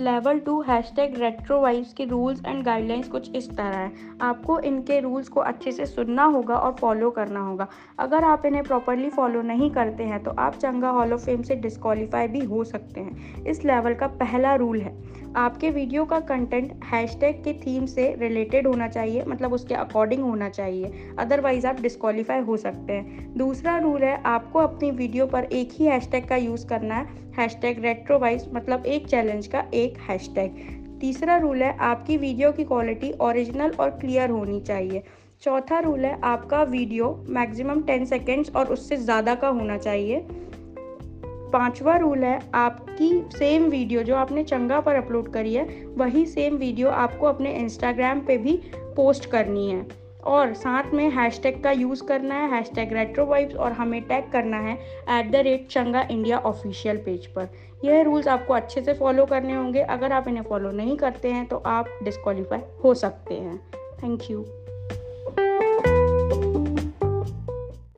Level two hashtag रेट्रोवाइज के rules and guidelines कुछ इस तरह है। आपको इनके रूल्स को अच्छे से सुनना होगा और फॉलो करना होगा। अगर आप इन्हें प्रॉपरली फॉलो नहीं करते हैं तो आप चंगा हॉल ऑफ़ फेम से डिस्कालीफाई भी हो सकते हैं। इस लेवल का पहला रूल है। आपके वीडियो का कंटेंट हैशटैग के थीम से रिलेटेड होना चाहिए मतलब उसके अकॉर्डिंग होना चाहिए। अदरवाइज़ आप डिस्कालीफाई हो सकते हैं। दूसरा रूल है, आपको अपनी वीडियो पर एक ही हैशटैग का यूज़ करना है। हैशटैग रेट्रोवाइज मतलब एक चैलेंज का एक हैशटैग तीसरा रूल है, आपकी वीडियो की क्वालिटी ओरिजिनल और क्लियर होनी चाहिए। चौथा रूल है, आपका वीडियो मैक्सिमम टेन सेकेंड्स और उससे ज़्यादा का होना चाहिए। पांचवा रूल है, आपकी सेम वीडियो जो आपने चंगा पर अपलोड करी है, वही सेम वीडियो आपको अपने इंस्टाग्राम पे भी पोस्ट करनी है। और साथ में हैशटैग का यूज़ करना है हैशटैग रेट्रो वाइब्स और हमें टैग करना है at the rate Changa India official page पर। यह रूल्स आपको अच्छे से फॉलो करने होंगे। अगर आप इन्हें फॉलो नहीं करते हैं तो आप डिस्कालीफाई हो सकते हैं। Thank you